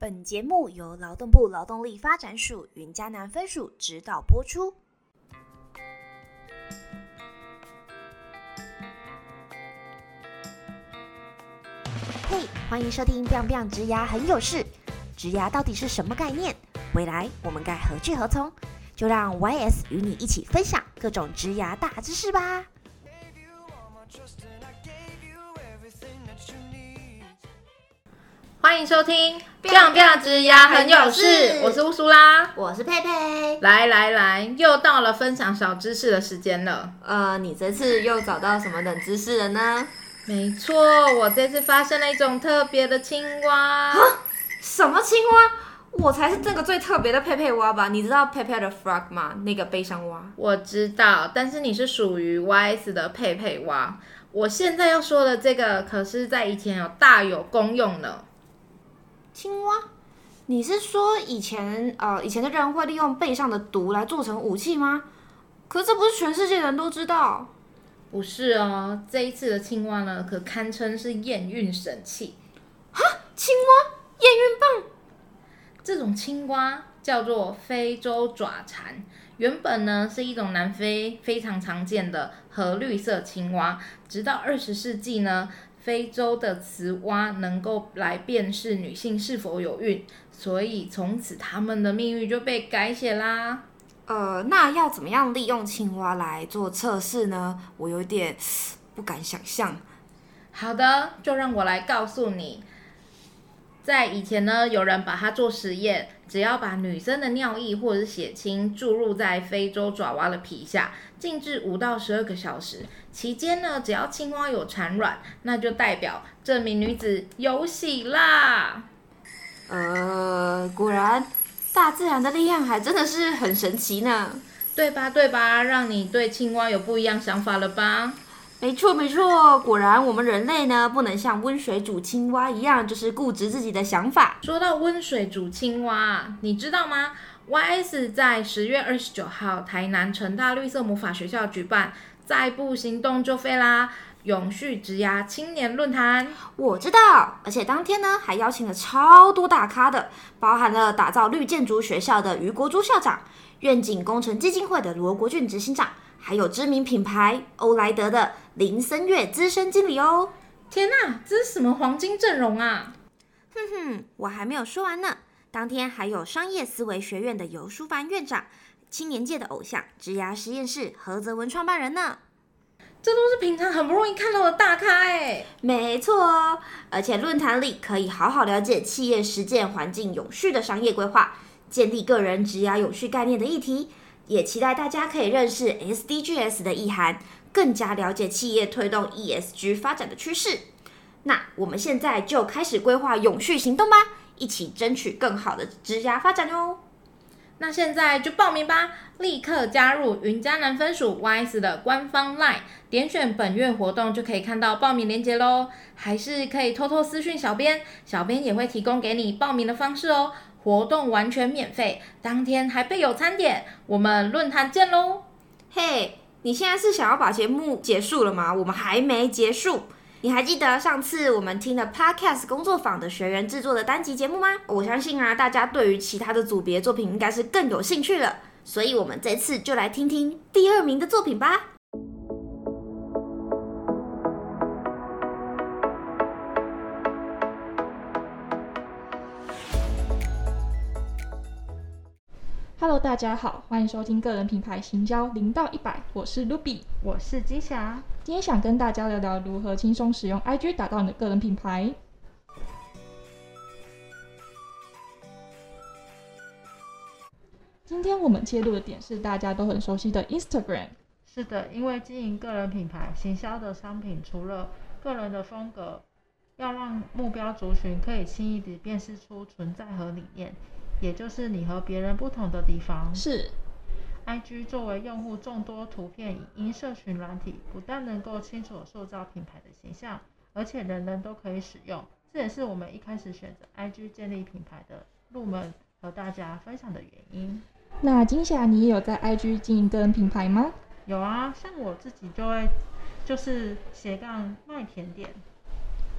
本节目由劳动部劳动力发展署云嘉南分署指导播出。嘿，欢迎收听《biang biang 植牙很有事》。植牙到底是什么概念？未来我们该何去何从？就让 YS 与你一起分享各种植牙大知识吧。欢迎收听《biang biang 植牙很有事》，我是乌苏拉，我是佩佩。来来来，又到了分享小知识的时间了。呃，你这次又找到什么冷知识了呢？没错，我这次发现了一种特别的青蛙。什么青蛙？我才是这个最特别的佩佩蛙吧？你知道佩佩的 frog 吗？那个悲伤蛙。我知道，但是你是属于 YS 的佩佩蛙。我现在要说的这个，可是在以前有大有功用呢。青蛙？你是说以前呃以前的人会利用背上的毒来做成武器吗？可这不是全世界人都知道。不是哦，这一次的青蛙呢，可堪称是验孕神器。哈，青蛙验孕棒？这种青蛙叫做非洲爪蝉，原本呢是一种南非非常常见的褐绿色青蛙，直到二十世纪呢。非洲的雌蛙能够来辨识女性是否有孕，所以从此它们的命运就被改写啦。呃，那要怎么样利用青蛙来做测试呢？我有点不敢想象。好的，就让我来告诉你。在以前呢，有人把它做实验，只要把女生的尿液或者是血清注入在非洲爪哇的皮下，静置五到十二个小时，期间呢，只要青蛙有产卵，那就代表这名女子有喜啦。呃，果然，大自然的力量还真的是很神奇呢，对吧？对吧？让你对青蛙有不一样想法了吧？没错，没错，果然我们人类呢，不能像温水煮青蛙一样，就是固执自己的想法。说到温水煮青蛙，你知道吗？YS 在十月二十九号，台南成大绿色魔法学校举办“再不行动就废啦”永续植牙青年论坛。我知道，而且当天呢，还邀请了超多大咖的，包含了打造绿建筑学校的余国珠校长、愿景工程基金会的罗国俊执行长。还有知名品牌欧莱德的林森月资深经理哦！天哪，这是什么黄金阵容啊？哼哼，我还没有说完呢。当天还有商业思维学院的游淑凡院长，青年界的偶像植牙实验室何泽文创办人呢。这都是平常很不容易看到的大咖哎！没错哦，而且论坛里可以好好了解企业实践环境永续的商业规划，建立个人植牙永续概念的议题。也期待大家可以认识 SDGs 的意涵，更加了解企业推动 ESG 发展的趋势。那我们现在就开始规划永续行动吧，一起争取更好的职涯发展哦。那现在就报名吧，立刻加入云嘉南分署 YS 的官方 LINE，点选本月活动就可以看到报名链接喽。还是可以偷偷私讯小编，小编也会提供给你报名的方式哦。活动完全免费，当天还备有餐点。我们论坛见喽！嘿，你现在是想要把节目结束了吗？我们还没结束。你还记得上次我们听的 Podcast 工作坊的学员制作的单集节目吗？我相信啊，大家对于其他的组别作品应该是更有兴趣了。所以，我们这次就来听听第二名的作品吧。Hello，大家好，欢迎收听个人品牌行销零到一百，我是 Ruby，我是金霞。今天想跟大家聊聊如何轻松使用 IG 打造你的个人品牌。今天我们切入的点是大家都很熟悉的 Instagram。是的，因为经营个人品牌行销的商品，除了个人的风格，要让目标族群可以轻易地辨识出存在和理念。也就是你和别人不同的地方是，IG 作为用户众多图片影音社群软体，不但能够清楚塑造品牌的形象，而且人人都可以使用。这也是我们一开始选择 IG 建立品牌的入门和大家分享的原因。那金霞，你也有在 IG 经营个人品牌吗？有啊，像我自己就会就是斜杠卖甜点。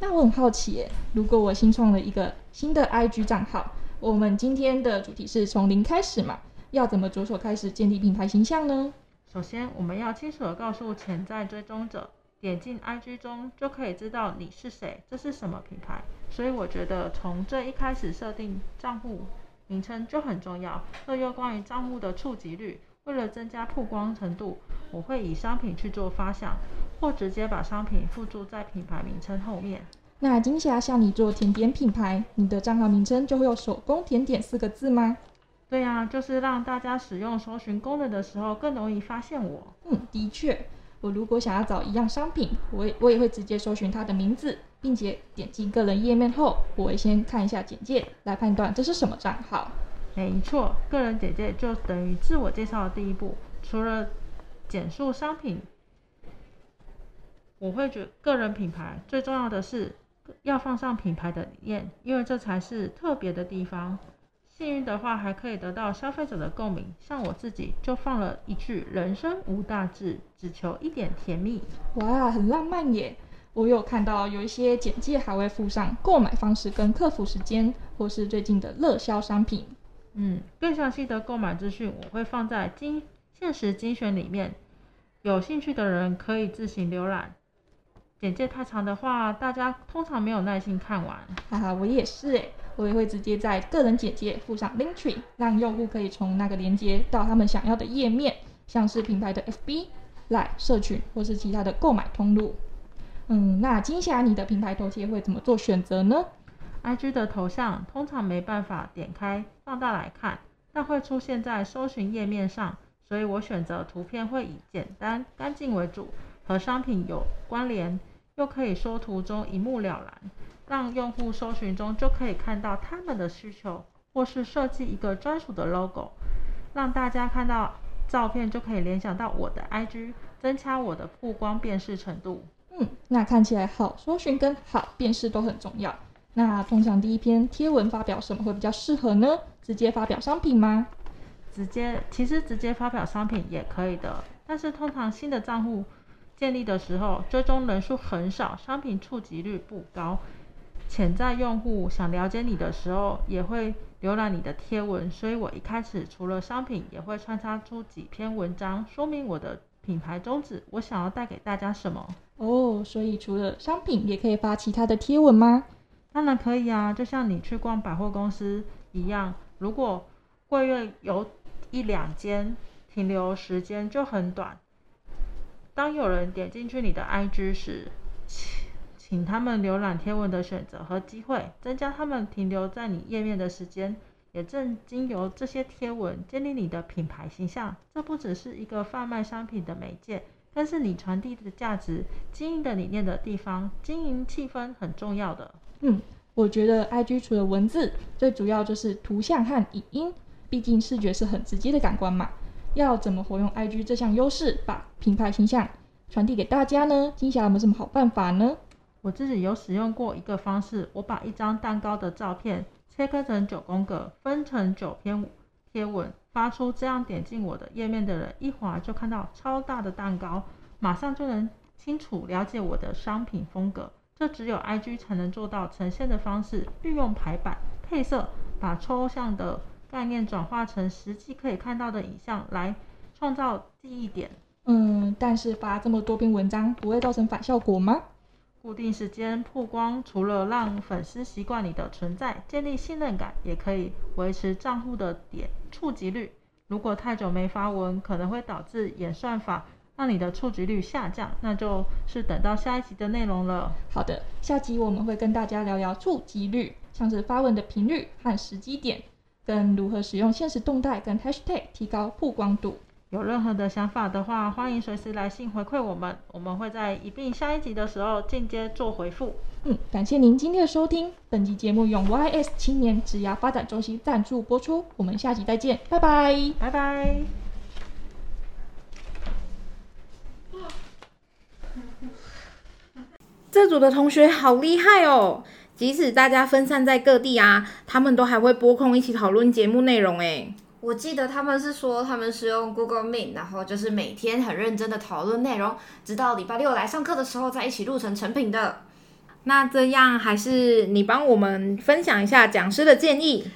那我很好奇耶，如果我新创了一个新的 IG 账号，我们今天的主题是从零开始嘛，要怎么着手开始建立品牌形象呢？首先，我们要清楚的告诉潜在追踪者，点进 IG 中就可以知道你是谁，这是什么品牌。所以我觉得从这一开始设定账户名称就很重要。二又关于账户的触及率，为了增加曝光程度，我会以商品去做发想，或直接把商品附注在品牌名称后面。那金霞向你做甜点品牌，你的账号名称就会有“手工甜点”四个字吗？对呀、就是让大家使用搜寻功能的时候更容易发现我。嗯，的确，我如果想要找一样商品，我也我也会直接搜寻它的名字，并且点击个人页面后，我会先看一下简介，来判断这是什么账号。没错，个人简介就等于自我介绍的第一步。除了简述商品，我会觉得个人品牌最重要的是要放上品牌的理念，因为这才是特别的地方。幸运的话，还可以得到消费者的共鸣。像我自己就放了一句“人生无大志，只求一点甜蜜”。哇，很浪漫耶！我有看到有一些简介还会附上购买方式跟客服时间，或是最近的热销商品。嗯，更详细的购买资讯我会放在精限时精选里面，有兴趣的人可以自行浏览。简介太长的话，大家通常没有耐心看完。哈哈，我也是诶，我也会直接在个人简介附上 link tree，让用户可以从那个连接到他们想要的页面，像是品牌的 FB、Line 社群或是其他的购买通路。嗯，那金霞，你的品牌头贴会怎么做选择呢？IG 的头像通常没办法点开放大来看，但会出现在搜寻页面上，所以我选择图片会以简单干净为主，和商品有关联，又可以说图中一目了然，让用户搜寻中就可以看到他们的需求，或是设计一个专属的 logo，让大家看到照片就可以联想到我的 IG，增加我的曝光辨识程度。嗯，那看起来好搜寻跟好辨识都很重要。那通常第一篇贴文发表什么会比较适合呢？直接发表商品吗？直接其实直接发表商品也可以的，但是通常新的账户建立的时候，追踪人数很少，商品触及率不高，潜在用户想了解你的时候，也会浏览你的贴文，所以我一开始除了商品，也会穿插出几篇文章，说明我的品牌宗旨，我想要带给大家什么。哦，所以除了商品，也可以发其他的贴文吗？当然可以啊，就像你去逛百货公司一样，如果柜位有一两间，停留时间就很短。当有人点进去你的 IG 时，请请他们浏览贴文的选择和机会，增加他们停留在你页面的时间。也正经由这些贴文建立你的品牌形象，这不只是一个贩卖商品的媒介，更是你传递的价值、经营的理念的地方。经营气氛很重要的。嗯，我觉得 IG 除了文字，最主要就是图像和影音，毕竟视觉是很直接的感官嘛。要怎么活用 IG 这项优势，把品牌形象传递给大家呢？金霞有没有什么好办法呢？我自己有使用过一个方式，我把一张蛋糕的照片切割成九宫格，分成九篇贴文发出，这样点进我的页面的人一滑就看到超大的蛋糕，马上就能清楚了解我的商品风格。这只有 IG 才能做到呈现的方式，运用排版、配色，把抽象的概念转化成实际可以看到的影像，来创造记忆点。嗯，但是发这么多篇文章不会造成反效果吗？固定时间曝光，除了让粉丝习惯你的存在，建立信任感，也可以维持账户的点触及率。如果太久没发文，可能会导致演算法让你的触及率下降，那就是等到下一集的内容了。好的，下集我们会跟大家聊聊触及率，像是发文的频率和时机点，跟如何使用现实动态跟 hashtag 提高曝光度。有任何的想法的话，欢迎随时来信回馈我们，我们会在一并下一集的时候间接做回复。嗯，感谢您今天的收听。本集节目用 YS 青年职涯发展中心赞助播出，我们下集再见，拜拜。拜拜。这组的同学好厉害哦！即使大家分散在各地啊，他们都还会拨空一起讨论节目内容诶。我记得他们是说他们是用 Google Meet，然后就是每天很认真的讨论内容，直到礼拜六来上课的时候再一起录成成品的。那这样还是你帮我们分享一下讲师的建议。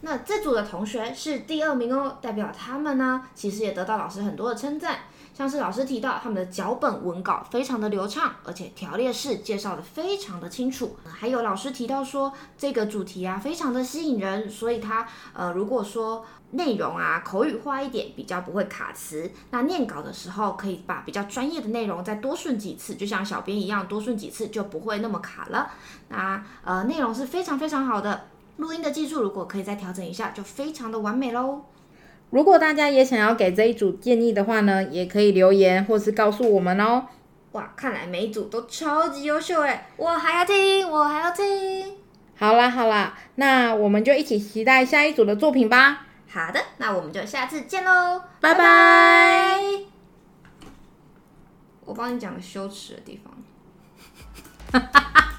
那这组的同学是第二名哦，代表他们呢，其实也得到老师很多的称赞。像是老师提到他们的脚本文稿非常的流畅，而且条列式介绍的非常的清楚。还有老师提到说这个主题啊非常的吸引人，所以他呃如果说内容啊口语化一点，比较不会卡词。那念稿的时候可以把比较专业的内容再多顺几次，就像小编一样多顺几次就不会那么卡了。那呃内容是非常非常好的。录音的技术如果可以再调整一下，就非常的完美喽。如果大家也想要给这一组建议的话呢，也可以留言或是告诉我们哦。哇，看来每一组都超级优秀哎！我还要听，我还要听。好啦好啦，那我们就一起期待下一组的作品吧。好的，那我们就下次见喽，拜拜。我帮你讲个羞耻的地方。